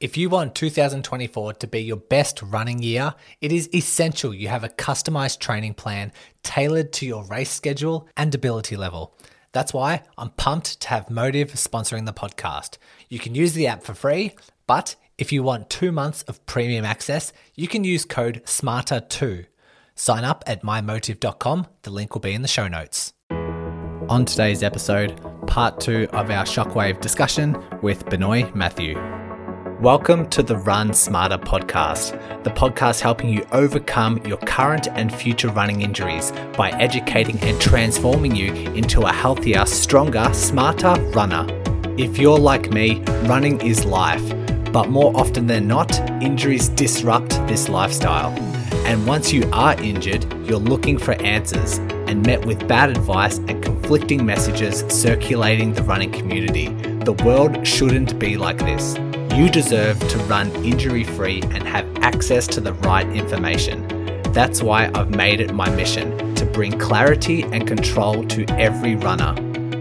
If you want 2024 to be your best running year, it is essential you have a customized training plan tailored to your race schedule and ability level. That's why I'm pumped to have Mottiv sponsoring the podcast. You can use the app for free, but if you want two months of premium access, you can use code SMARTER2. Sign up at mymottiv.com. The link will be in the show notes. On today's episode, part two of our shockwave discussion with Benoy Mathew. Welcome to the Run Smarter podcast, the podcast helping you overcome your current and future running injuries by educating and transforming you into a healthier, stronger, smarter runner. If you're like me, running is life, but more often than not, injuries disrupt this lifestyle. And once you are injured, you're looking for answers and met with bad advice and conflicting messages circulating the running community. The world shouldn't be like this. You deserve to run injury free and have access to the right information. That's why I've made it my mission to bring clarity and control to every runner.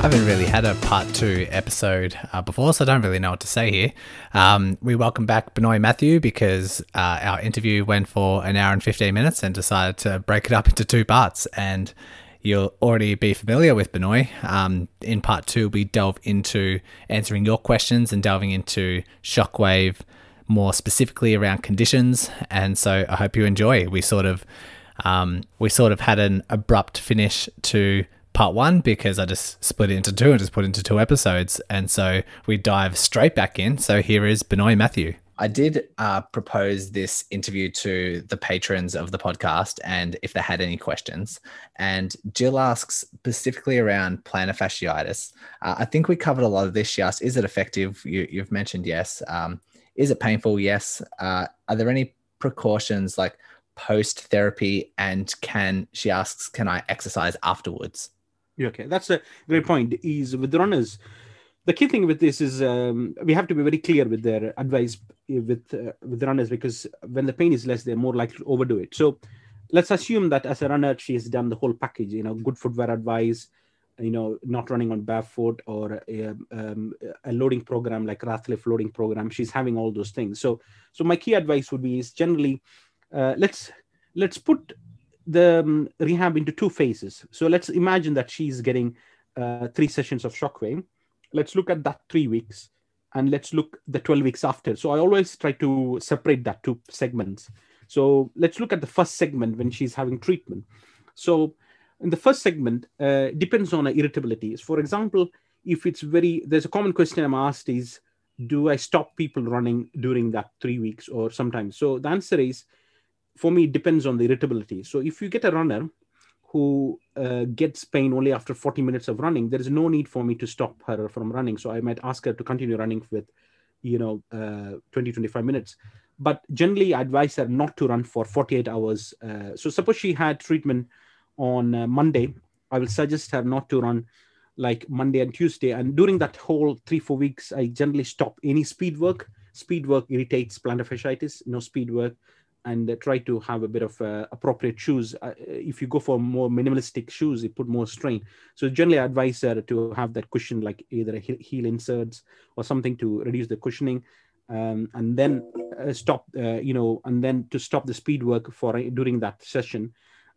I haven't really had a part two episode uh, before, so I don't really know what to say here. Um, we welcome back Benoy Mathew because uh, our interview went for an hour and 15 minutes and decided to break it up into two parts. And you'll already be familiar with Benoy. Um, in part two, we delve into answering your questions and delving into Shockwave more specifically around conditions. And so I hope you enjoy. We sort of um, we sort of had an abrupt finish to part one because I just split it into two and just put into two episodes. And so we dive straight back in. So here is Benoy Mathew. I did uh, propose this interview to the patrons of the podcast and if they had any questions. And Jill asks specifically around plantar fasciitis. Uh, I think we covered a lot of this. She asked, is it effective? You, have mentioned yes. Um, is it painful? Yes. Uh, are there any precautions like post therapy? And can, she asks, can I exercise afterwards? Okay, that's a great point. Is with runners, the key thing with this is um, we have to be very clear with their advice with uh, with runners because when the pain is less, they're more likely to overdo it. So let's assume that as a runner, she has done the whole package. You know, good footwear advice. You know, not running on barefoot or a, um, a loading program like Rathleff loading program. She's having all those things. So, so my key advice would be is generally, uh, let's let's put the um, rehab into two phases. So let's imagine that she's getting uh, three sessions of shockwave. Let's look at that three weeks and let's look the 12 weeks after. So I always try to separate that two segments. So let's look at the first segment when she's having treatment. So in the first segment, uh, depends on her irritabilities. For example, if it's very, there's a common question I'm asked is, do I stop people running during that three weeks or sometimes? So the answer is for me, it depends on the irritability. So if you get a runner who uh, gets pain only after 40 minutes of running, there is no need for me to stop her from running. So I might ask her to continue running with, you know, uh, 20, 25 minutes. But generally, I advise her not to run for 48 hours. Uh, so suppose she had treatment on uh, Monday, I will suggest her not to run like Monday and Tuesday. And during that whole three, four weeks, I generally stop any speed work. Speed work irritates plantar fasciitis, no speed work and uh, try to have a bit of uh, appropriate shoes. Uh, if you go for more minimalistic shoes, it put more strain. So generally, I advise uh, to have that cushion, like either a heel inserts or something to reduce the cushioning, um, and then uh, stop. Uh, you know, and then to stop the speed work for during that session,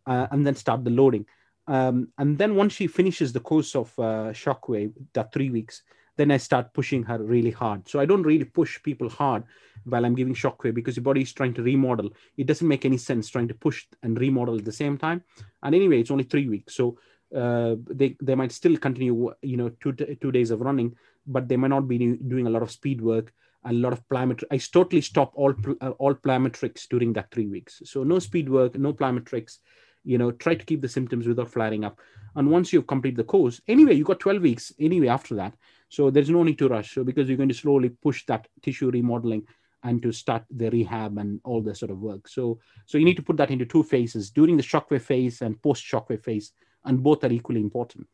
and then start the loading. Um, and then once she finishes the course of shockwave, that three weeks, then I start pushing her really hard. So I don't really push people hard while I'm giving shockwave because your body is trying to remodel. It doesn't make any sense trying to push and remodel at the same time. And anyway, it's only three weeks, so uh, they they might still continue, you know, two two days of running, but they might not be doing a lot of speed work a lot of plyometrics. I totally stop all all plyometrics during that three weeks. So no speed work, no plyometrics. You know, try to keep the symptoms without flaring up. And once you've completed the course, anyway, you've got 12 weeks anyway after that. So there's no need to rush. So because you're going to slowly push that tissue remodeling and to start the rehab and all the sort of work. So so you need to put that into two phases during the shockwave phase and post shockwave phase, and both are equally important.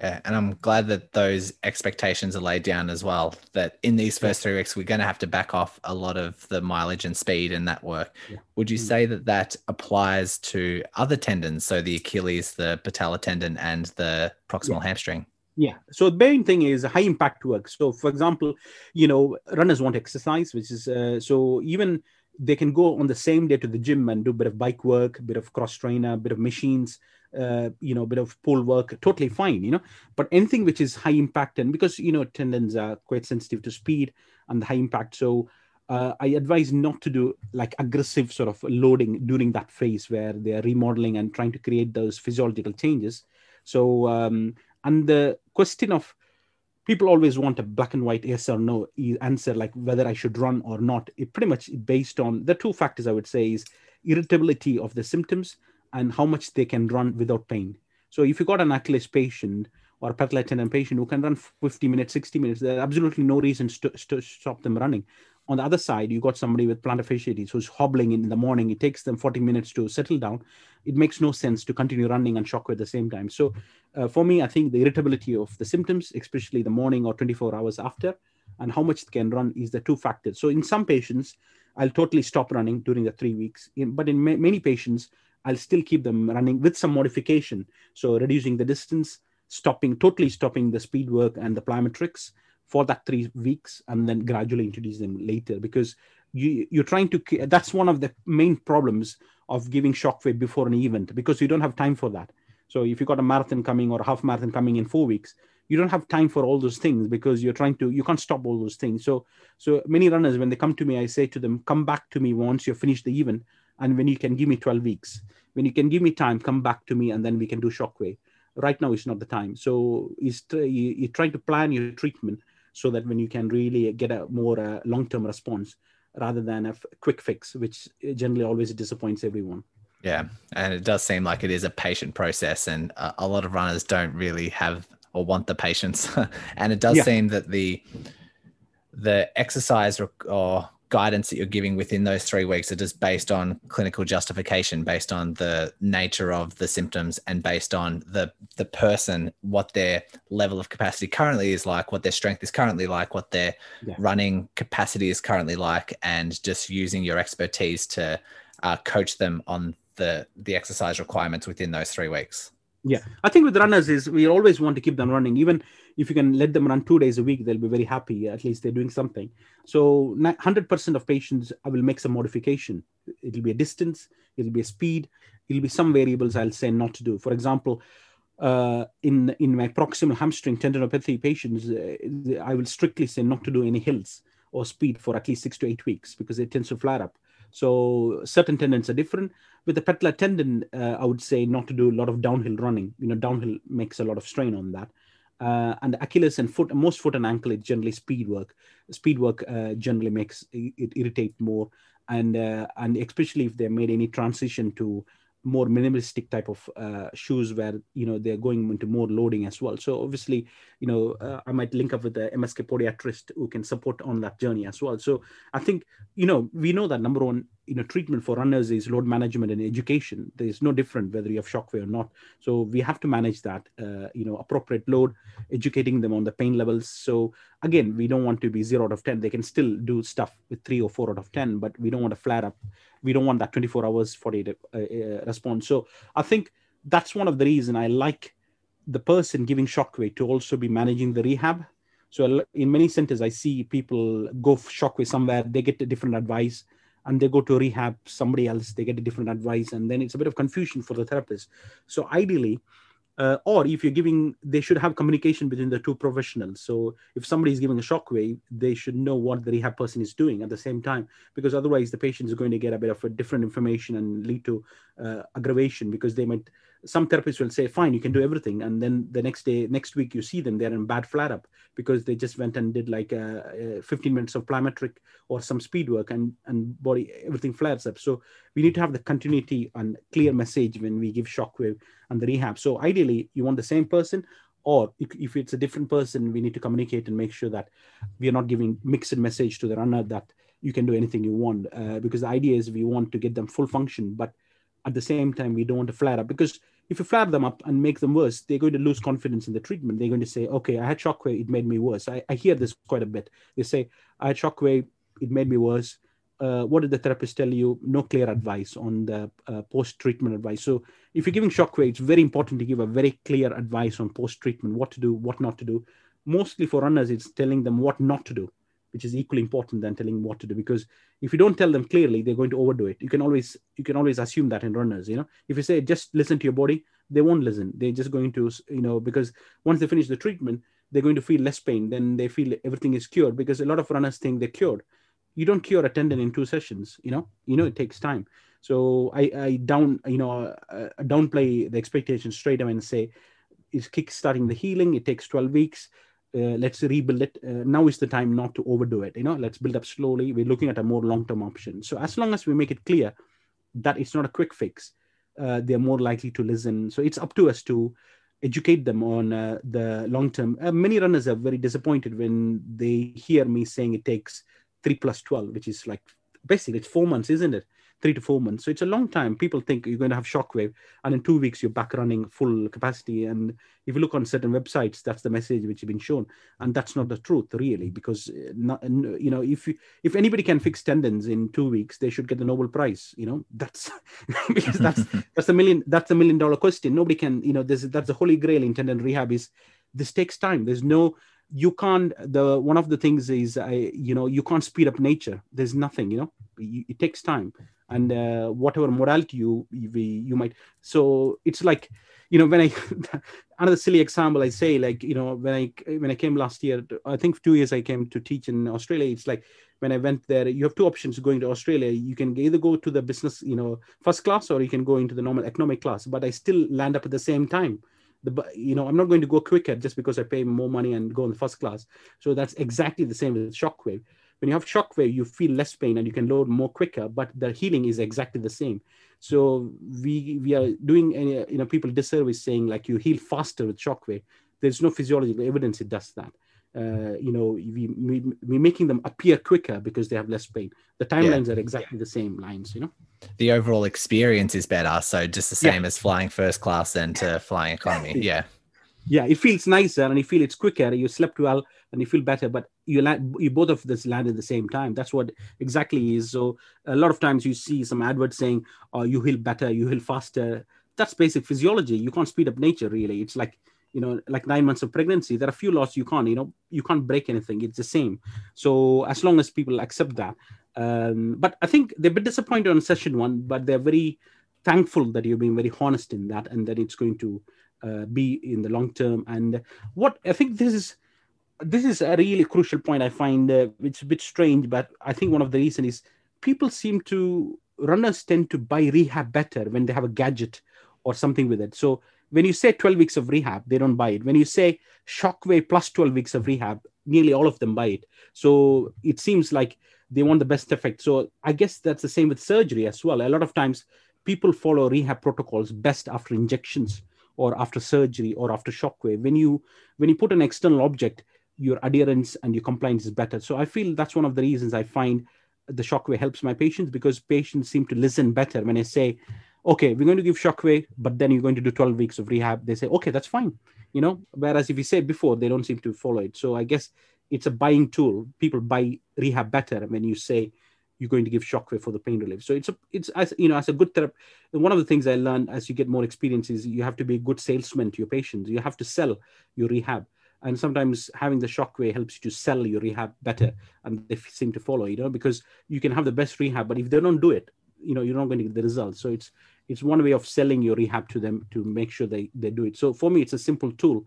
Yeah, and I'm glad that those expectations are laid down as well. That in these first three weeks, we're going to have to back off a lot of the mileage and speed and that work. Yeah. Would you mm. say that that applies to other tendons, so the Achilles, the patellar tendon, and the proximal yeah. hamstring? Yeah. So the main thing is high impact work. So, for example, you know, runners want exercise, which is uh, so even they can go on the same day to the gym and do a bit of bike work, a bit of cross trainer, a bit of machines, uh, you know, a bit of pull work, totally fine, you know. But anything which is high impact, and because you know tendons are quite sensitive to speed and the high impact, so uh, I advise not to do like aggressive sort of loading during that phase where they are remodeling and trying to create those physiological changes. So, um, and the question of people always want a black and white yes or no answer, like whether I should run or not. It pretty much based on the two factors I would say is irritability of the symptoms and how much they can run without pain. So if you got an Achilles patient or a patellar tendon patient who can run 50 minutes, 60 minutes, there's absolutely no reason to, to stop them running. On the other side, you got somebody with plantar fasciitis who's hobbling in the morning. It takes them 40 minutes to settle down. It makes no sense to continue running and shock at the same time. So, uh, for me, I think the irritability of the symptoms, especially the morning or 24 hours after, and how much it can run is the two factors. So, in some patients, I'll totally stop running during the three weeks. In, but in ma- many patients, I'll still keep them running with some modification. So reducing the distance, stopping, totally stopping the speed work and the plyometrics for that three weeks, and then gradually introduce them later because you, you're trying to, that's one of the main problems of giving shockwave before an event because you don't have time for that. So if you've got a marathon coming or a half marathon coming in four weeks, you don't have time for all those things because you're trying to you can't stop all those things. So so many runners when they come to me i say to them come back to me once you've finished the event and when you can give me 12 weeks. When you can give me time come back to me and then we can do shockwave. Right now is not the time. So you're trying to plan your treatment so that when you can really get a more uh, long-term response rather than a f- quick fix which generally always disappoints everyone yeah and it does seem like it is a patient process and a, a lot of runners don't really have or want the patience and it does yeah. seem that the the exercise or, or guidance that you're giving within those three weeks are just based on clinical justification, based on the nature of the symptoms, and based on the the person, what their level of capacity currently is like, what their strength is currently like, what their yeah. running capacity is currently like, and just using your expertise to uh, coach them on the the exercise requirements within those three weeks. Yeah, I think with runners is we always want to keep them running. Even if you can let them run two days a week, they'll be very happy. At least they're doing something. So 100% of patients, I will make some modification. It'll be a distance, it'll be a speed, it'll be some variables I'll say not to do. For example, uh, in in my proximal hamstring tendinopathy patients, uh, I will strictly say not to do any hills or speed for at least six to eight weeks because it tends to flare up. So certain tendons are different. With the patellar tendon, uh, I would say not to do a lot of downhill running. You know, downhill makes a lot of strain on that. Uh, and Achilles and foot, most foot and ankle, it's generally speed work. Speed work uh, generally makes it irritate more, and uh, and especially if they made any transition to more minimalistic type of uh, shoes where you know they're going into more loading as well. So obviously you know uh, i might link up with the msk podiatrist who can support on that journey as well. So i think you know we know that number one you know treatment for runners is load management and education. There's no different whether you have shockwave or not. So we have to manage that uh, you know appropriate load educating them on the pain levels. So again we don't want to be 0 out of 10 they can still do stuff with 3 or 4 out of 10 but we don't want to flare up. We don't want that 24 hours 48 uh, uh, response. So i think that's one of the reason i like the person giving shockwave to also be managing the rehab. So in many centers i see people go shockwave somewhere they get a different advice and they go to rehab somebody else they get a different advice and then it's a bit of confusion for the therapist. So ideally uh, or if you're giving they should have communication between the two professionals. So if somebody is giving a shockwave they should know what the rehab person is doing at the same time because otherwise the patient is going to get a bit of a different information and lead to uh, aggravation because they might some therapists will say fine you can do everything. And then the next day next week you see them they're in bad flare up because they just went and did like a, a 15 minutes of plyometric or some speed work and and body everything flares up. So we need to have the continuity and clear message when we give shockwave and the rehab. So ideally you want the same person or if it's a different person we need to communicate and make sure that we are not giving mixed message to the runner that you can do anything you want uh, because the idea is we want to get them full function but at the same time we don't want to flare up because if you flare them up and make them worse they're going to lose confidence in the treatment they're going to say okay i had shockwave it made me worse i, I hear this quite a bit they say i had shockwave it made me worse uh, what did the therapist tell you? No clear advice on the uh, post treatment advice. So, if you're giving shockwave, it's very important to give a very clear advice on post treatment what to do, what not to do. Mostly for runners, it's telling them what not to do, which is equally important than telling what to do. Because if you don't tell them clearly, they're going to overdo it. You can always you can always assume that in runners. You know, if you say just listen to your body, they won't listen. They're just going to you know because once they finish the treatment, they're going to feel less pain. Then they feel everything is cured because a lot of runners think they're cured you don't cure a tendon in two sessions you know you know it takes time so i i down you know uh, downplay the expectations straight away and say is kick starting the healing it takes 12 weeks uh, let's rebuild it. Uh, now is the time not to overdo it you know? Let's build up slowly. We're looking at a more long-term option. So as long as we make it clear that it's not a quick fix uh, they're more likely to listen. So it's up to us to educate them on uh, the long term uh, many runners are very disappointed when they hear me saying it takes three plus 12, which is like basically it's four months, isn't it? Three to four months. So it's a long time. People think you're going to have shockwave, and in two weeks you're back running full capacity. And if you look on certain websites, that's the message which has been shown, and that's not the truth really, because uh, not, you know if you, if anybody can fix tendons in two weeks, they should get the Nobel Prize. You know that's because that's that's a million that's a million dollar question. Nobody can you know there's that's the holy grail in tendon rehab is this takes time. There's no you can't the one of the things is i you know you can't speed up nature there's nothing you know it takes time and uh, whatever modality you you, you might. So it's like you know when i another silly example i say like you know when i when i came last year i think two years i came to teach in australia it's like when i went there you have two options going to australia. You can either go to the business you know first class or you can go into the normal economic class but i still land up at the same time. The you know i'm not going to go quicker just because i pay more money and go in the first class. So that's exactly the same with shockwave when you have shockwave you feel less pain and you can load more quicker but the healing is exactly the same so we we are doing you know people disservice saying like you heal faster with shockwave there's no physiological evidence it does that uh, you know, we, we, we're making them appear quicker because they have less pain. The timelines yeah. are exactly yeah. the same lines, you know. The overall experience is better. So just the same yeah. as flying first class and to flying economy. Yeah. Yeah, it feels nicer and you feel it's quicker. You slept well and you feel better, but you land, you both of this land at the same time. That's what exactly is. So a lot of times you see some adverts saying, "Oh, you heal better, you heal faster." That's basic physiology. You can't speed up nature, really. It's like you know like nine months of pregnancy there are a few laws you can't you know you can't break anything it's the same so as long as people accept that um, but i think they're a bit disappointed on session one but they're very thankful that you've been very honest in that and that it's going to uh, be in the long term and what i think this is this is a really crucial point i find uh, it's a bit strange but i think one of the reasons is people seem to runners tend to buy rehab better when they have a gadget or something with it so when you say 12 weeks of rehab, they don't buy it. When you say shockwave plus 12 weeks of rehab, nearly all of them buy it. So it seems like they want the best effect. So I guess that's the same with surgery as well. A lot of times people follow rehab protocols best after injections or after surgery or after shockwave. When you when you put an external object, your adherence and your compliance is better. So I feel that's one of the reasons I find the shockwave helps my patients because patients seem to listen better when I say, okay, we're going to give shockwave, but then you're going to do 12 weeks of rehab. They say, okay, that's fine. You know, whereas if you said before, they don't seem to follow it. So I guess it's a buying tool. People buy rehab better when you say you're going to give shockwave for the pain relief. So it's a, it's as you know, as a good therapist. One of the things I learned as you get more experience is you have to be a good salesman to your patients. You have to sell your rehab and sometimes having the shockwave helps you to sell your rehab better and they seem to follow you know because you can have the best rehab but if they don't do it you know you're not going to get the results. So it's it's one way of selling your rehab to them to make sure they, they do it. So for me it's a simple tool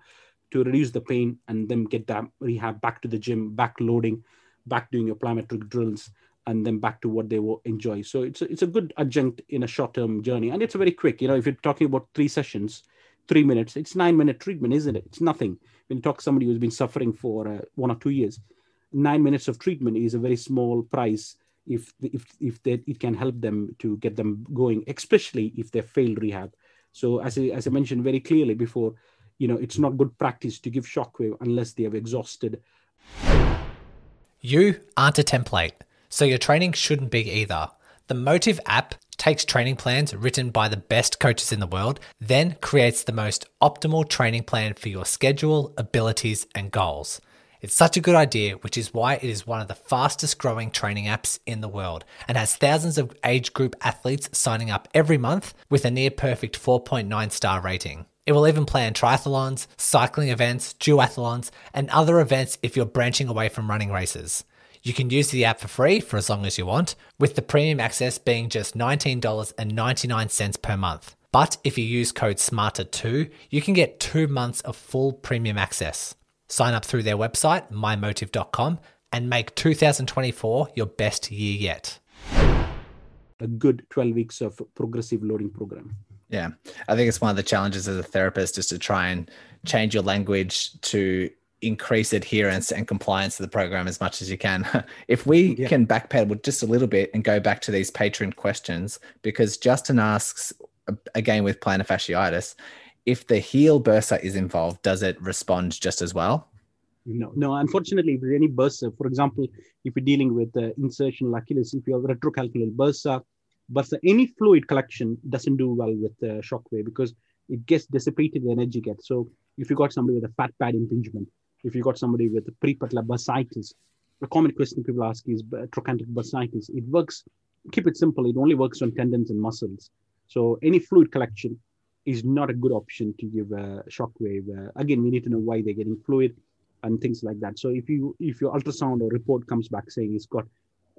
to reduce the pain and then get that rehab back to the gym back loading back doing your plyometric drills and then back to what they will enjoy. So it's a, it's a good adjunct in a short term journey. And it's very quick you know if you're talking about three sessions three minutes it's nine minute treatment isn't it? It's nothing when you talk to somebody who's been suffering for uh, one or two years. Nine minutes of treatment is a very small price if if if that it can help them to get them going, especially if they failed rehab. So as I, as I mentioned very clearly before, you know it's not good practice to give shockwave unless they have exhausted. You aren't a template so your training shouldn't be either. The Mottiv app takes training plans written by the best coaches in the world then creates the most optimal training plan for your schedule abilities and goals it's such a good idea, which is why it is one of the fastest growing training apps in the world and has thousands of age group athletes signing up every month with a near perfect 4.9 star rating. It will even plan triathlons, cycling events, duathlons, and other events if you're branching away from running races. You can use the app for free for as long as you want, with the premium access being just $19.99 per month. But if you use code SMARTER2, you can get two months of full premium access. Sign up through their website, mymottiv.com, and make 2024 your best year yet. A good 12 weeks of progressive loading program. Yeah. I think it's one of the challenges as a therapist is to try and change your language to increase adherence and compliance to the program as much as you can. if we yeah. can backpedal just a little bit and go back to these patron questions, because Justin asks again with plantar fasciitis, if the heel bursa is involved, does it respond just as well? No, no. Unfortunately, if any bursa, for example, if you're dealing with uh, insertional Achilles, if you have retrocalcaneal bursa, bursa, any fluid collection doesn't do well with uh, shockwave because it gets dissipated, the energy gets. So if you got somebody with a fat pad impingement, if you got somebody with prepatellar bursitis, a common question people ask is uh, trochanteric bursitis. It works, keep it simple, it only works on tendons and muscles. So any fluid collection, is not a good option to give a shockwave. Uh, again, we need to know why they're getting fluid and things like that. So if you if your ultrasound or report comes back saying it's got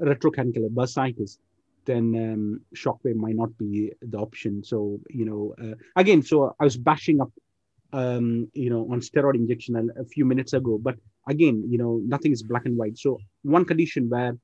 retrocalcaneal bursitis, then um, shockwave might not be the option. So you know, uh, again, so I was bashing up, um, you know, on steroid injection a, a few minutes ago, but again, you know, nothing is black and white. So one condition where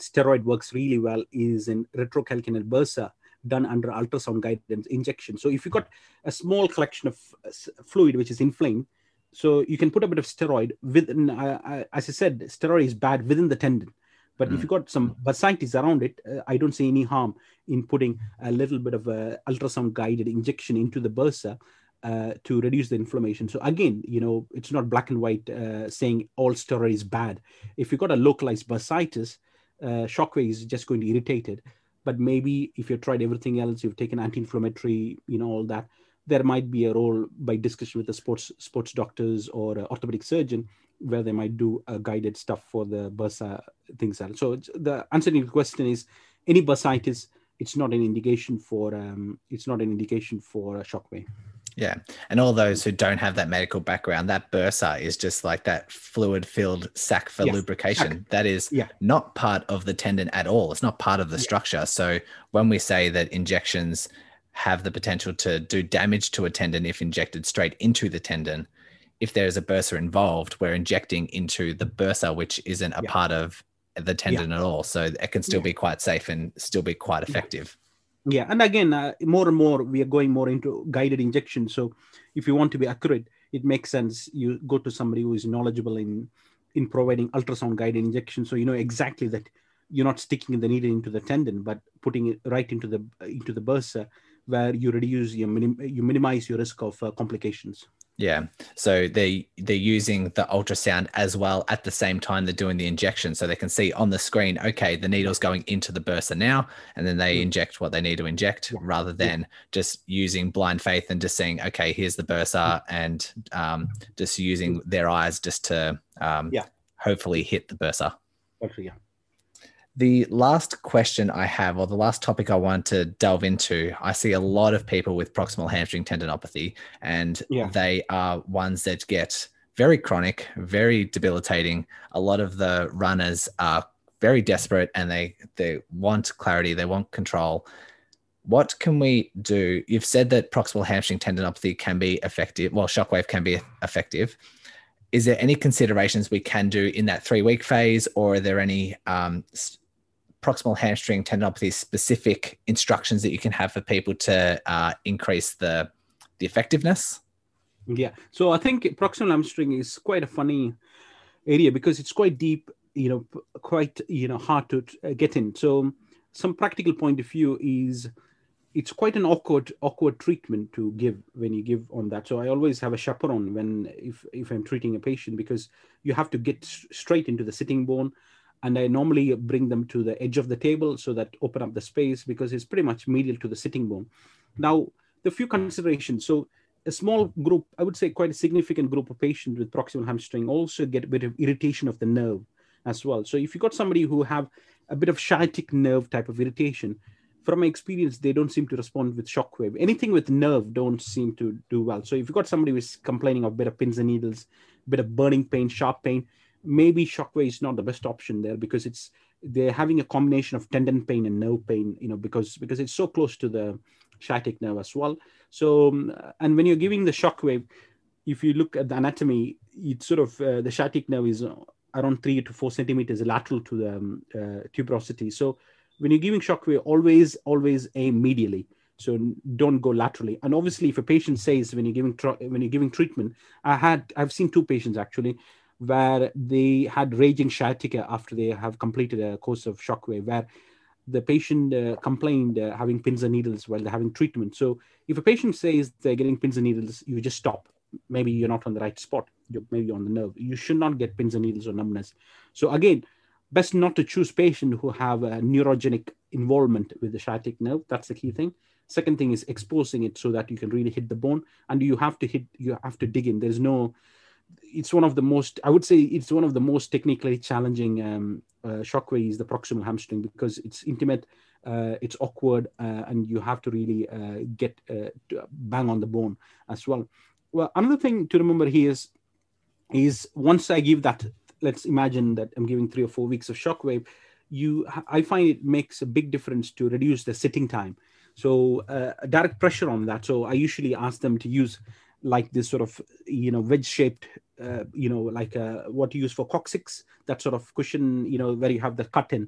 steroid works really well is in retrocalcaneal bursa done under ultrasound guidance injection. So if you got a small collection of uh, fluid which is inflamed, so you can put a bit of steroid within. Uh, uh, as I said, steroid is bad within the tendon. But mm. if you got some bursitis around it, uh, I don't see any harm in putting a little bit of a ultrasound guided injection into the bursa uh, to reduce the inflammation. So again, you know, it's not black and white uh, saying all steroid is bad. If you've got a localized bursitis, uh, shockwave is just going to irritate it but maybe if you've tried everything else you've taken anti-inflammatory you know all that there might be a role by discussion with the sports sports doctors or orthopedic surgeon where they might do a guided stuff for the bursa things so the answer to your question is any bursitis it's not an indication for um, it's not an indication for a shockwave yeah. And all those who don't have that medical background, that bursa is just like that fluid filled sac for yes. lubrication. That is yeah. not part of the tendon at all. It's not part of the yeah. structure. So when we say that injections have the potential to do damage to a tendon if injected straight into the tendon, if there's a bursa involved, we're injecting into the bursa, which isn't a yeah. part of the tendon at all. So it can still be quite safe and still be quite effective yeah and again uh, more and more we are going more into guided injection. So if you want to be accurate it makes sense. You go to somebody who is knowledgeable in in providing ultrasound guided injection. So you know exactly that you're not sticking the needle into the tendon but putting it right into the into the bursa where you reduce your minim, you minimize your risk of uh, complications yeah. So they they're using the ultrasound as well at the same time they're doing the injection. So they can see on the screen, okay, the needle's going into the bursa now, and then they mm. inject what they need to inject rather than yeah. just using blind faith and just saying, okay, here's the bursa, mm. and um, just using mm. their eyes just to um, yeah. hopefully hit the bursa. Actually, yeah. The last question I have, or the last topic I want to delve into, I see a lot of people with proximal hamstring tendinopathy, and yeah. they are ones that get very chronic, very debilitating. A lot of the runners are very desperate and they they want clarity, they want control. What can we do? You've said that proximal hamstring tendinopathy can be effective. Well, shockwave can be effective. Is there any considerations we can do in that three week phase, or are there any um, proximal hamstring tendinopathy specific instructions that you can have for people to uh, increase the the effectiveness? Yeah, so I think proximal hamstring is quite a funny area because it's quite deep, you know, quite you know hard to uh, get in. So some practical point of view is it's quite an awkward awkward treatment to give when you give on that so i always have a chaperone when if if i'm treating a patient because you have to get straight into the sitting bone and i normally bring them to the edge of the table so that open up the space because it's pretty much medial to the sitting bone now the few considerations so a small group i would say quite a significant group of patients with proximal hamstring also get a bit of irritation of the nerve as well so if you got somebody who have a bit of sciatic nerve type of irritation from my experience, they don't seem to respond with shockwave. Anything with nerve don't seem to do well. So if you've got somebody who's complaining of bit of pins and needles, bit of burning pain, sharp pain, maybe shockwave is not the best option there because it's they're having a combination of tendon pain and nerve pain, you know, because because it's so close to the sciatic nerve as well. So um, and when you're giving the shockwave, if you look at the anatomy, it's sort of uh, the sciatic nerve is around three to four centimeters lateral to the um, uh, tuberosity. So when you're giving shockwave, always, always aim medially. So don't go laterally. And obviously, if a patient says when you're giving when you're giving treatment, I had I've seen two patients actually where they had raging sciatica after they have completed a course of shockwave, where the patient uh, complained uh, having pins and needles while they're having treatment. So if a patient says they're getting pins and needles, you just stop. Maybe you're not on the right spot. You're maybe on the nerve. You should not get pins and needles or numbness. So again, best not to choose patients who have a neurogenic involvement with the sciatic nerve. That's the key thing. Second thing is exposing it so that you can really hit the bone, and you have to hit. You have to dig in. There's no. It's one of the most. I would say it's one of the most technically challenging um, uh, shockwaves, the proximal hamstring, because it's intimate, uh, it's awkward, uh, and you have to really uh, get uh, bang on the bone as well. Well, another thing to remember here is is once I give that let's imagine that I'm giving three or four weeks of shockwave, you I find it makes a big difference to reduce the sitting time. So uh, direct pressure on that. So I usually ask them to use like this sort of you know wedge shaped uh, you know like uh, what you use for coccyx that sort of cushion you know where you have the cut in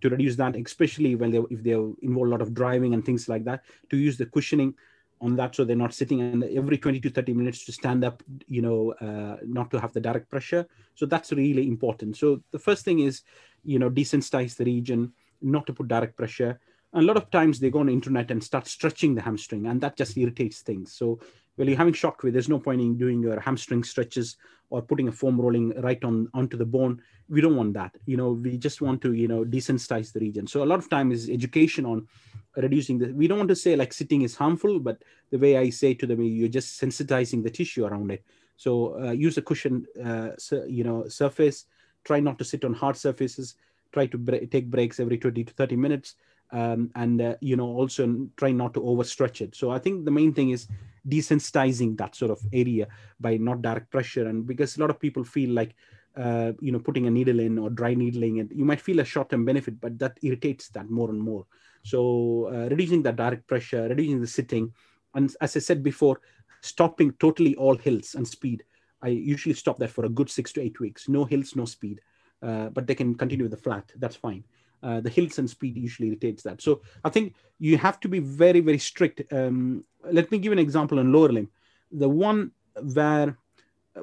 to reduce that especially when they if they involve a lot of driving and things like that to use the cushioning on that so they're not sitting and every 20 to 30 minutes to stand up you know uh, not to have the direct pressure. So that's really important. So the first thing is you know desensitize the region not to put direct pressure. A lot of times they go on the internet and start stretching the hamstring and that just irritates things. So when you're having shockwave there's no point in doing your hamstring stretches or putting a foam rolling right on onto the bone. We don't want that. You know we just want to you know desensitize the region. So a lot of time is education on reducing the we don't want to say like sitting is harmful but the way i say to them you're just sensitizing the tissue around it. So uh, use a cushion uh, you know surface. Try not to sit on hard surfaces. Try to bre- take breaks every 20 to 30 minutes um, and uh, you know also try not to overstretch it so i think the main thing is desensitizing that sort of area by not direct pressure and because a lot of people feel like uh, you know putting a needle in or dry needling it you might feel a short-term benefit but that irritates that more and more so uh, reducing the direct pressure, reducing the sitting, and as I said before, stopping totally all hills and speed. I usually stop that for a good six to eight weeks. No hills, no speed, uh, but they can continue the flat. That's fine. Uh, the hills and speed usually irritates that. So I think you have to be very, very strict. Um, let me give an example on lower limb. The one where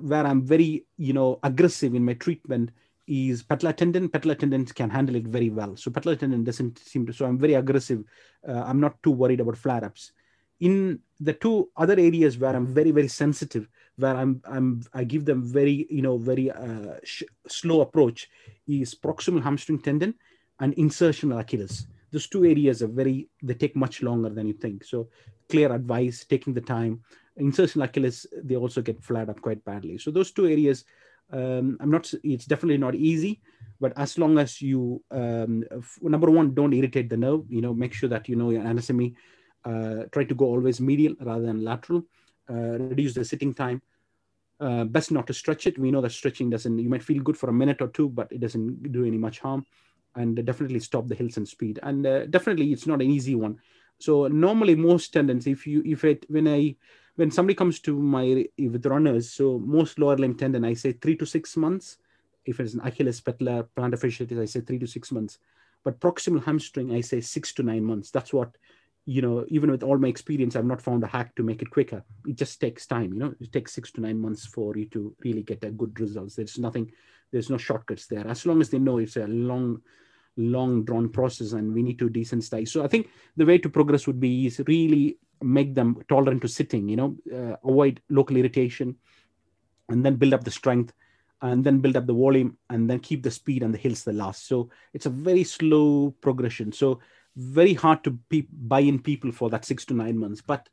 where I'm very, you know, aggressive in my treatment is patellar tendon. Patellar tendon can handle it very well. So patellar tendon doesn't seem to. So I'm very aggressive. Uh, I'm not too worried about flare ups. In the two other areas where I'm very very sensitive, where I'm I'm I give them very you know very uh, sh- slow approach, is proximal hamstring tendon and insertion insertional Achilles. Those two areas are very they take much longer than you think. So clear advice, taking the time. Insertional Achilles they also get flared up quite badly. So those two areas um, i'm not it's definitely not easy but as long as you um, number one don't irritate the nerve you know make sure that you know your anatomy uh, try to go always medial rather than lateral uh, reduce the sitting time uh, best not to stretch it we know that stretching doesn't you might feel good for a minute or two but it doesn't do any much harm and definitely stop the hills and speed and uh, definitely it's not an easy one so normally most tendons if you if it when i when somebody comes to my with runners, so most lower limb tendon, I say three to six months. If it's an Achilles patellar plantar fasciitis, I say three to six months. But proximal hamstring, I say six to nine months. That's what you know. Even with all my experience, I've not found a hack to make it quicker. It just takes time. You know, it takes six to nine months for you to really get a good results. There's nothing. There's no shortcuts there. As long as they know it's a long long drawn process and we need to desensitize. So i think the way to progress would be is really make them tolerant to sitting you know uh, avoid local irritation and then build up the strength and then build up the volume and then keep the speed and the hills the last. So it's a very slow progression. So very hard to pe- buy in people for that six to nine months but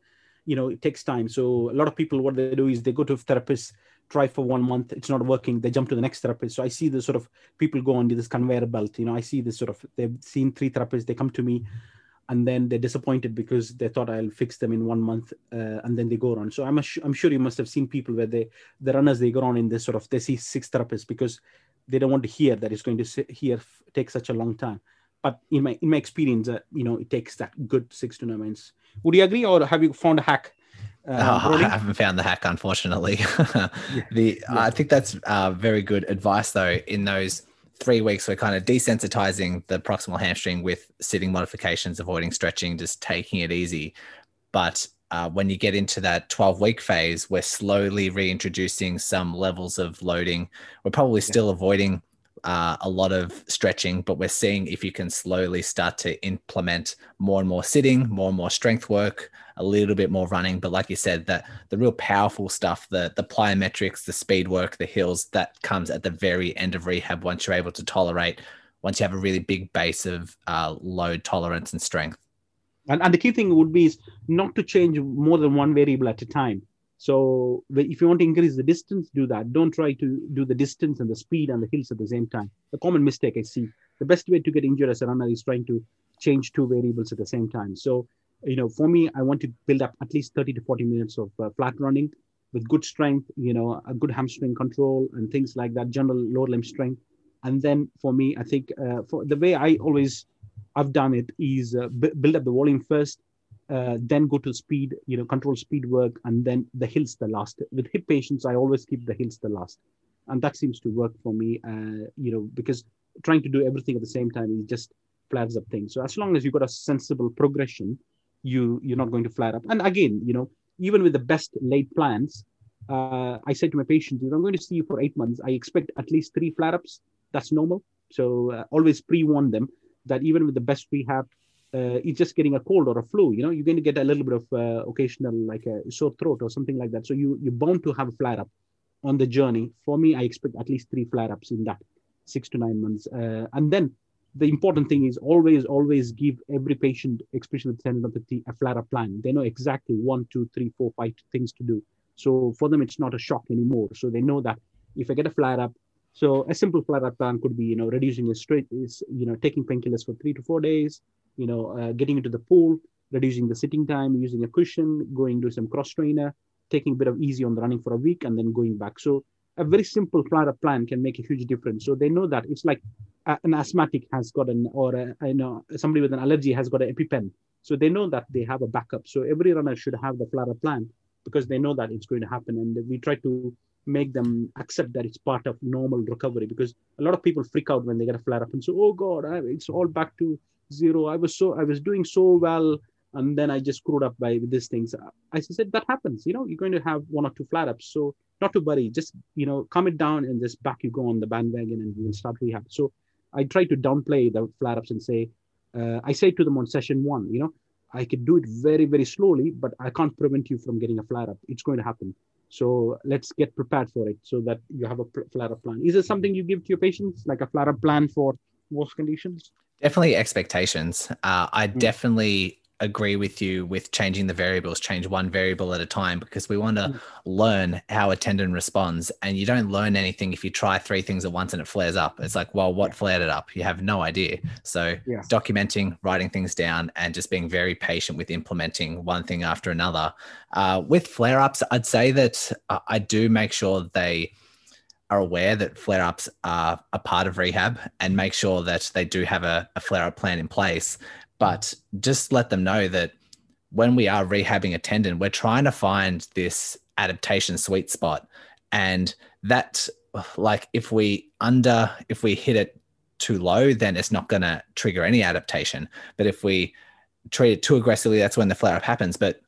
you know it takes time. So a lot of people what they do is they go to a therapist try for one month it's not working they jump to the next therapist. So i see the sort of people go on this conveyor belt you know i see this sort of they've seen three therapists they come to me and then they're disappointed because they thought i'll fix them in one month uh, and then they go on. So i'm i'm sure you must have seen people where they the runners they go on in this sort of they see six therapists because they don't want to hear that it's going to sit here take such a long time. But in my in my experience uh, you know it takes that good six to nine months. Would you agree or have you found a hack uh, oh, I haven't found the hack, unfortunately. the yeah. I think that's uh, very good advice, though. In those three weeks, we're kind of desensitizing the proximal hamstring with sitting modifications, avoiding stretching, just taking it easy. But uh, when you get into that 12 week phase, we're slowly reintroducing some levels of loading. We're probably still yeah. avoiding uh, a lot of stretching, but we're seeing if you can slowly start to implement more and more sitting, more and more strength work, a little bit more running. But like you said, that the real powerful stuff, the the plyometrics, the speed work, the hills, that comes at the very end of rehab once you're able to tolerate, once you have a really big base of uh, load tolerance and strength. And, and the key thing would be is not to change more than one variable at a time. So if you want to increase the distance, do that. Don't try to do the distance and the speed and the hills at the same time. The common mistake I see. The best way to get injured as a runner is trying to change two variables at the same time. So, you know, for me, I want to build up at least 30 to 40 minutes of uh, flat running with good strength, you know, a good hamstring control and things like that, general lower limb strength. And then for me, I think uh, for the way I always I've done it is uh, b- build up the volume first, uh, then go to speed, you know, control speed work, and then the hills the last. With hip patients, I always keep the hills the last, and that seems to work for me. Uh, you know, because trying to do everything at the same time is just flares up things. So as long as you've got a sensible progression, you you're not going to flare up. And again, you know, even with the best laid plans, uh, I say to my patients, if I'm going to see you for eight months, I expect at least three flare ups. That's normal. So uh, always pre warn them that even with the best rehab, uh, it's just getting a cold or a flu. You know, you're going to get a little bit of uh, occasional like a sore throat or something like that. So you you're bound to have a flare up on the journey. For me, I expect at least three flare ups in that six to nine months, uh, and then the important thing is always always give every patient, especially with tendinopathy, a flare up plan. They know exactly one, two, three, four, five things to do. So for them, it's not a shock anymore. So they know that if I get a flare up, so a simple flare up plan could be, you know, reducing the straight is, you know, taking painkillers for three to four days, you know, uh, getting into the pool, reducing the sitting time, using a cushion, going to some cross trainer, taking a bit of easy on the running for a week, and then going back. So a very simple flare plan can make a huge difference. So they know that it's like an asthmatic has got an, or a, you know, somebody with an allergy has got an EpiPen. So they know that they have a backup. So every runner should have the flare plan because they know that it's going to happen. And we try to make them accept that it's part of normal recovery because a lot of people freak out when they get a flare up and say, "Oh God, it's all back to zero. I was so I was doing so well, and then I just screwed up by these things. I said that happens. You know, you're going to have one or two flat ups. So not to worry. Just you know, calm it down and just back you go on the bandwagon and you will start rehab. So I try to downplay the flat ups and say, uh, I say to them on session one, you know, I can do it very very slowly, but I can't prevent you from getting a flat up. It's going to happen. So let's get prepared for it so that you have a flat up plan. Is it something you give to your patients, like a flat up plan for most conditions? Definitely expectations. Uh, I mm. definitely agree with you with changing the variables, change one variable at a time because we want to mm. learn how a tendon responds. And you don't learn anything if you try three things at once and it flares up. It's like, well, what flared it up? You have no idea. So yeah. documenting, writing things down, and just being very patient with implementing one thing after another. Uh, with flare ups, I'd say that uh, I do make sure they are aware that flare ups are a part of rehab and make sure that they do have a, a flare up plan in place. But just let them know that when we are rehabbing a tendon, we're trying to find this adaptation sweet spot. And that, like, if we under, if we hit it too low, then it's not going to trigger any adaptation. But if we treat it too aggressively, that's when the flare up happens. But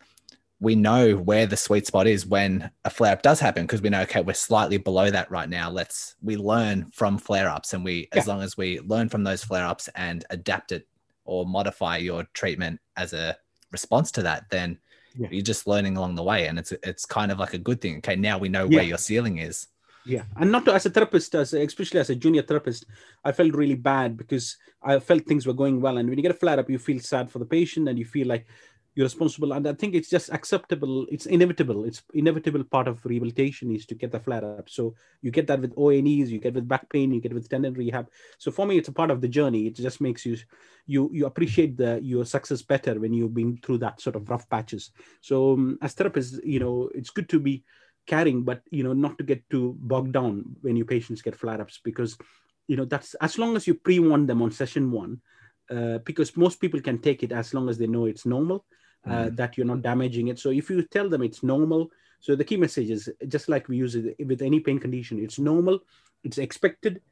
we know where the sweet spot is when a flare up does happen because we know okay we're slightly below that right now let's we learn from flare ups and we yeah. as long as we learn from those flare ups and adapt it or modify your treatment as a response to that then yeah. you're just learning along the way and it's it's kind of like a good thing okay now we know yeah. where your ceiling is yeah and not to, as a therapist as especially as a junior therapist i felt really bad because i felt things were going well and when you get a flare up you feel sad for the patient and you feel like you're responsible and i think it's just acceptable it's inevitable it's inevitable part of rehabilitation is to get the flare up. So you get that with O&Es you get with back pain you get with tendon rehab. So for me it's a part of the journey. It just makes you you you appreciate the your success better when you've been through that sort of rough patches. So um, as therapists you know it's good to be caring but you know not to get too bogged down when your patients get flare ups because you know that's as long as you pre-warn them on session one uh, because most people can take it as long as they know it's normal mm. that you're not damaging it. So if you tell them it's normal, so the key message is just like we use it with any pain condition, it's normal, it's expected,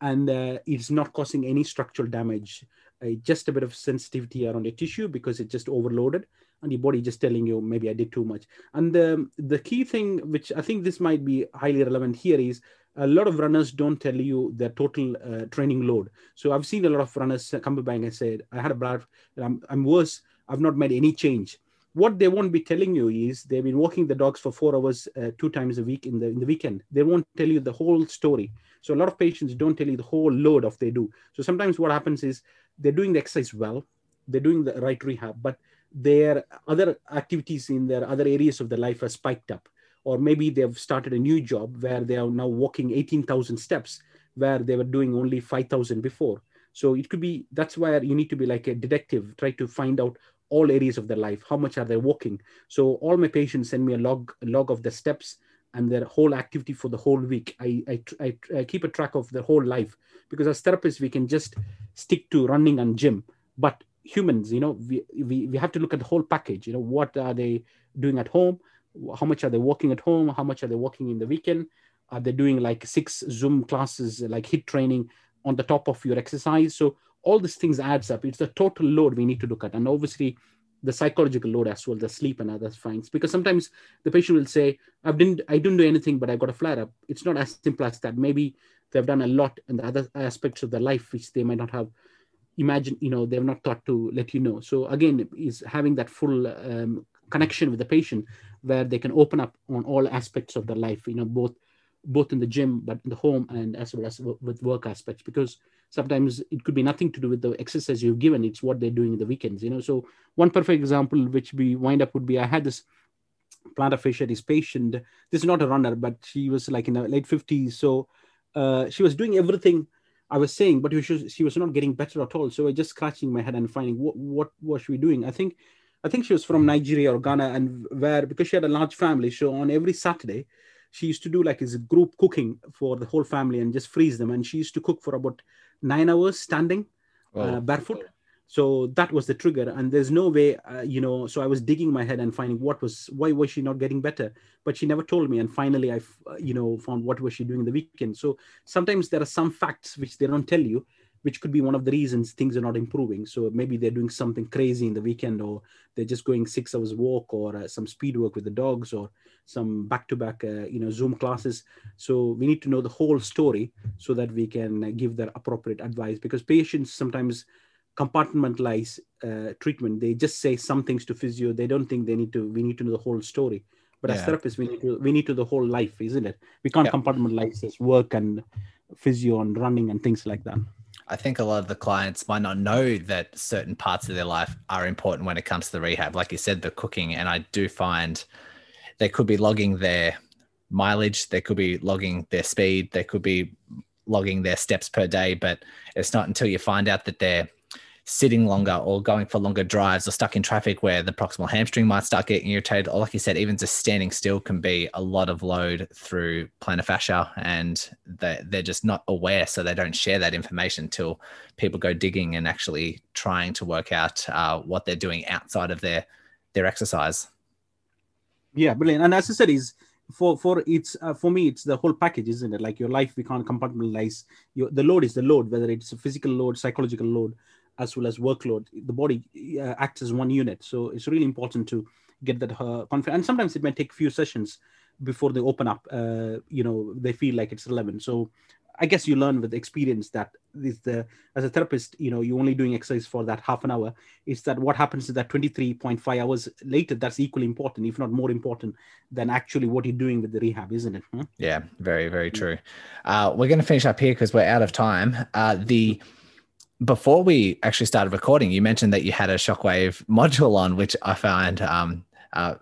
and uh, it's not causing any structural damage. Uh, just a bit of sensitivity around the tissue because it's just overloaded, and your body just telling you maybe I did too much. And um, the key thing, which I think this might be highly relevant here, is a lot of runners don't tell you their total uh, training load. So I've seen a lot of runners come back and said, I had a blood, I'm, I'm worse I've not made any change. What they won't be telling you is they've been walking the dogs for four hours uh, two times a week in the in the weekend. They won't tell you the whole story. So a lot of patients don't tell you the whole load of they do. So sometimes what happens is they're doing the exercise well, they're doing the right rehab, but their other activities in their other areas of their life are spiked up. Or maybe they've started a new job where they are now walking 18,000 steps where they were doing only 5,000 before. So it could be that's where you need to be like a detective, try to find out all areas of their life. How much are they walking? So all my patients send me a log, a log of the steps and their whole activity for the whole week. I, I, I, I keep a track of their whole life because as therapists, we can just stick to running and gym. But humans, you know, we, we, we have to look at the whole package. You know, what are they doing at home? How much are they walking at home? How much are they walking in the weekend? Are they doing like six Zoom classes, like HIIT training on the top of your exercise? So all these things adds up. It's the total load we need to look at. And obviously the psychological load as well, the sleep and other things. Because sometimes the patient will say, I didn't I didn't do anything, but I got a flare up. It's not as simple as that. Maybe they've done a lot in the other aspects of their life which they might not have imagined, you know, they've not thought to let you know. So again, is having that full um, connection with the patient where they can open up on all aspects of their life, you know, both both in the gym but in the home and as well as with work aspects because sometimes it could be nothing to do with the exercise you've given it's what they're doing in the weekends you know? So one perfect example which we wind up would be i had this plantar fasciitis patient this is not a runner but she was like in the late 50s so uh, she was doing everything i was saying but she was, not getting better at all. So i just scratching my head and finding what what was she doing? I think i think she was from nigeria or ghana and where because she had a large family so on every saturday she used to do like his group cooking for the whole family and just freeze them. And she used to cook for about nine hours standing uh, barefoot. So that was the trigger. And there's no way uh, you know so i was digging my head and finding what was why was she not getting better? But she never told me. And finally i uh, you know found what was she doing the weekend. So sometimes there are some facts which they don't tell you which could be one of the reasons things are not improving. So maybe they're doing something crazy in the weekend, or they're just going six hours walk, or uh, some speed work with the dogs, or some back-to-back, uh, you know, Zoom classes. So we need to know the whole story so that we can uh, give their appropriate advice. Because patients sometimes compartmentalize uh, treatment; they just say some things to physio. They don't think they need to. We need to know the whole story. But yeah. as therapists, we need to we need to the whole life, isn't it? We can't yeah. compartmentalize this work and physio and running and things like that. I think a lot of the clients might not know that certain parts of their life are important when it comes to the rehab. Like you said, the cooking, and I do find they could be logging their mileage, they could be logging their speed, they could be logging their steps per day, but it's not until you find out that they're sitting longer or going for longer drives or stuck in traffic where the proximal hamstring might start getting irritated. Or, like you said, even just standing still can be a lot of load through plantar fascia, and they, they're just not aware. So they don't share that information until people go digging and actually trying to work out uh, what they're doing outside of their their exercise. Yeah, brilliant. And as I said, is for for it's uh, for me it's the whole package isn't it like your life we can't compartmentalize your the load is the load whether it's a physical load psychological load as well as workload. The body uh, acts as one unit, so it's really important to get that uh, confidence. And sometimes it might take a few sessions before they open up. Uh, you know, they feel like it's relevant. So I guess you learn with experience that is the as a therapist, you know, you're only doing exercise for that half an hour. Is that what happens is that 23.5 hours later? That's equally important, if not more important, than actually what you're doing with the rehab, isn't it? Huh? Yeah, very, very true. Uh, we're going to finish up here because we're out of time. Uh, the before we actually started recording, you mentioned that you had a shockwave module on, which I found um, uh,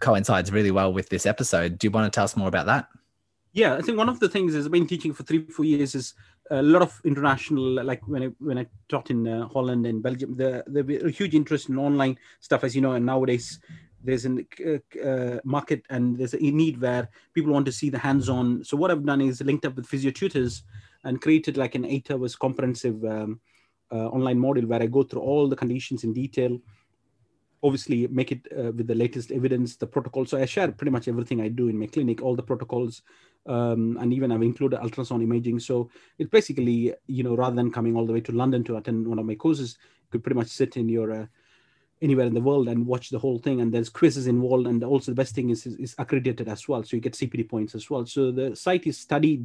coincides really well with this episode. Do you want to tell us more about that? Yeah, I think one of the things is I've been teaching for three, four years is a lot of international, like when I when I taught in uh, Holland and Belgium, the the a huge interest in online stuff, as you know, and nowadays there's a uh, uh, market and there's a need where people want to see the hands-on. So what I've done is linked up with Physiotutors and created like an eight hours comprehensive um, uh, online module where I go through all the conditions in detail obviously make it uh, with the latest evidence the protocol so i share pretty much everything i do in my clinic all the protocols um, and even i've included ultrasound imaging. So it's basically you know rather than coming all the way to london to attend one of my courses you could pretty much sit in your uh, anywhere in the world and watch the whole thing. And there's quizzes involved and also the best thing is, is, is accredited as well. So you get cpd points as well. So the site is study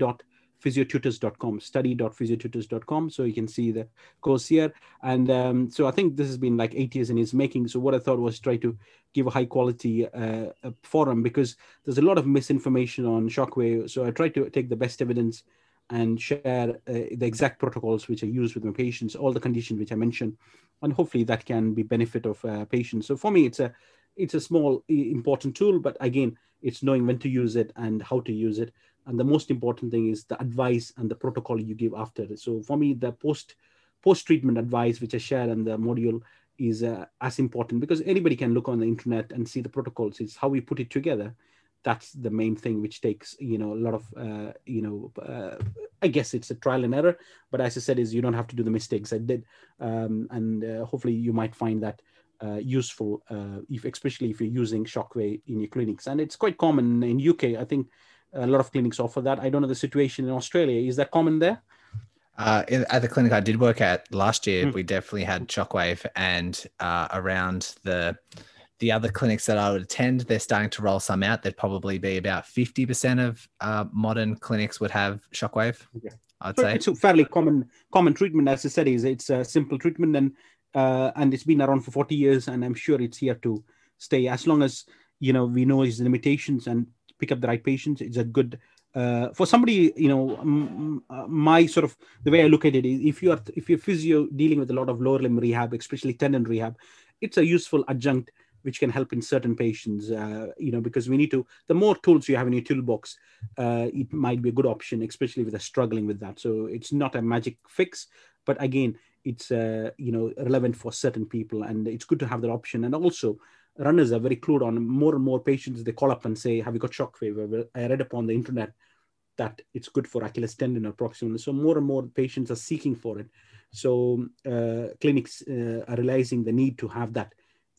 physiotutors.com study.physiotutors.com so you can see the course here. And um, so i think this has been like eight years in its making. So what i thought was try to give a high quality uh, forum because there's a lot of misinformation on shockwave. So i try to take the best evidence and share uh, the exact protocols which are used with my patients all the conditions which i mentioned and hopefully that can be benefit of uh, patients. So for me it's a it's a small important tool but again it's knowing when to use it and how to use it and the most important thing is the advice and the protocol you give after so for me the post post treatment advice which i share in the module is uh, as important because anybody can look on the internet and see the protocols. It's how we put it together. That's the main thing which takes you know a lot of uh, you know uh, i guess it's a trial and error but as i said is you don't have to do the mistakes i did. Um, and uh, hopefully you might find that uh, useful uh, if especially if you're using shockwave in your clinics. And it's quite common in uk i think a lot of clinics offer that. I don't know the situation in Australia. Is that common there? Uh, in, at the clinic I did work at last year, mm. we definitely had Shockwave, and uh, around the the other clinics that I would attend, they're starting to roll some out. There'd probably be about fifty percent of uh, modern clinics would have Shockwave. Okay. I'd so say it's a fairly common common treatment. As I said, is it's a simple treatment, and uh, and it's been around for forty years, and I'm sure it's here to stay as long as you know we know its limitations and pick up the right patients. It's a good uh, for somebody, you know, m- uh, my sort of the way I look at it is if you are if you're physio dealing with a lot of lower limb rehab, especially tendon rehab, it's a useful adjunct which can help in certain patients. Uh, you know, because we need to the more tools you have in your toolbox, uh, it might be a good option, especially if they're struggling with that. So it's not a magic fix, but again, it's uh, you know relevant for certain people, and it's good to have that option. And also, runners are very clued on. More and more patients they call up and say, "Have you got shockwave?" I read upon the internet that it's good for Achilles tendon or proximal. So more and more patients are seeking for it. So uh, clinics uh, are realizing the need to have that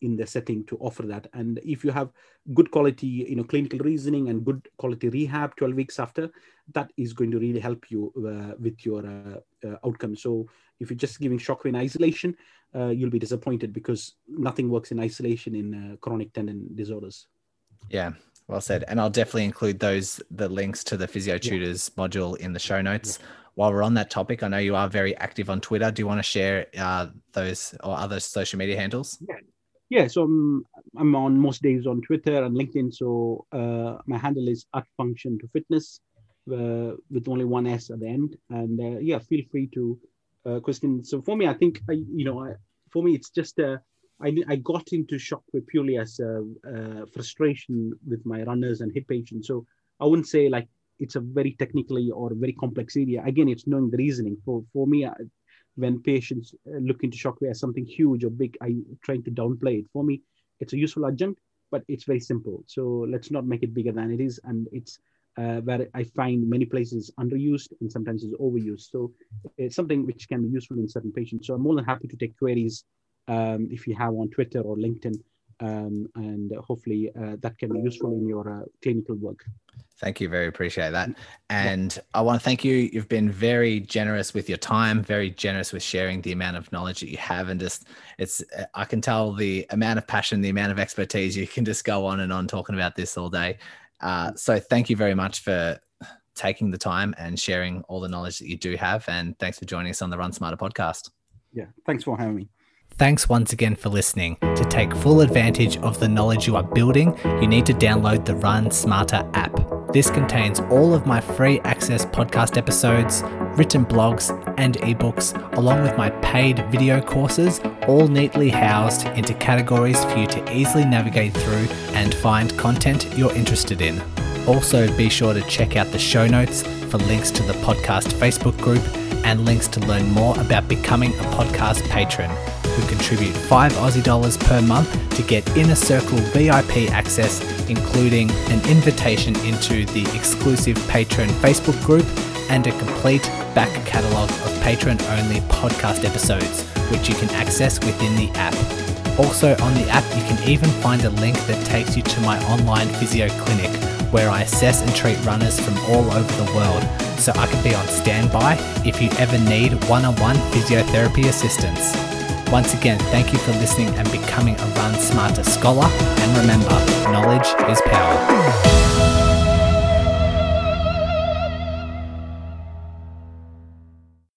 in the setting to offer that. And if you have good quality, you know, clinical reasoning and good quality rehab 12 weeks after, that is going to really help you uh, with your uh, uh, outcome. So if you're just giving shockwave in isolation, uh, you'll be disappointed because nothing works in isolation in uh, chronic tendon disorders. Yeah, well said. And I'll definitely include those the links to the Physiotutors yeah. module in the show notes. Yeah. While we're on that topic, I know you are very active on Twitter. Do you want to share uh, those or other social media handles? Yeah, yeah. So I'm, I'm on most days on Twitter and LinkedIn. So uh, my handle is at function to fitness uh, with only one S at the end. And uh, yeah, feel free to uh, question. So for me, I think I, you know, I, for me, it's just uh, I, I got into shockwave purely as a, a frustration with my runners and hip patients. So I wouldn't say like it's a very technically or very complex area. Again, it's knowing the reasoning. For for me, when patients uh, look into shockwave as something huge or big, I trying to downplay it. For me, it's a useful adjunct, but it's very simple. So let's not make it bigger than it is. And it's uh, where I find many places underused and sometimes is overused. So it's something which can be useful in certain patients. So I'm more than happy to take queries um, if you have on Twitter or LinkedIn. Um, and hopefully uh, that can be useful in your uh, clinical work. Thank you. Very appreciate that. And I want to thank you. You've been very generous with your time, very generous with sharing the amount of knowledge that you have. And just, it's, I can tell the amount of passion, the amount of expertise. You can just go on and on talking about this all day. Uh, so thank you very much for taking the time and sharing all the knowledge that you do have. And thanks for joining us on the Run Smarter podcast. Yeah. Thanks for having me. Thanks once again for listening. To take full advantage of the knowledge you are building, you need to download the Run Smarter app. This contains all of my free access podcast episodes, written blogs, and ebooks, along with my paid video courses, all neatly housed into categories for you to easily navigate through and find content you're interested in. Also, be sure to check out the show notes for links to the podcast Facebook group and links to learn more about becoming a podcast patron who contribute 5 Aussie dollars per month to get Inner Circle VIP access, including an invitation into the exclusive Patreon Facebook group and a complete back catalogue of patron only podcast episodes, which you can access within the app. Also, on the app, you can even find a link that takes you to my online physio clinic where I assess and treat runners from all over the world so I can be on standby if you ever need one on one physiotherapy assistance. Once again, thank you for listening and becoming a Run Smarter scholar. And remember, knowledge is power.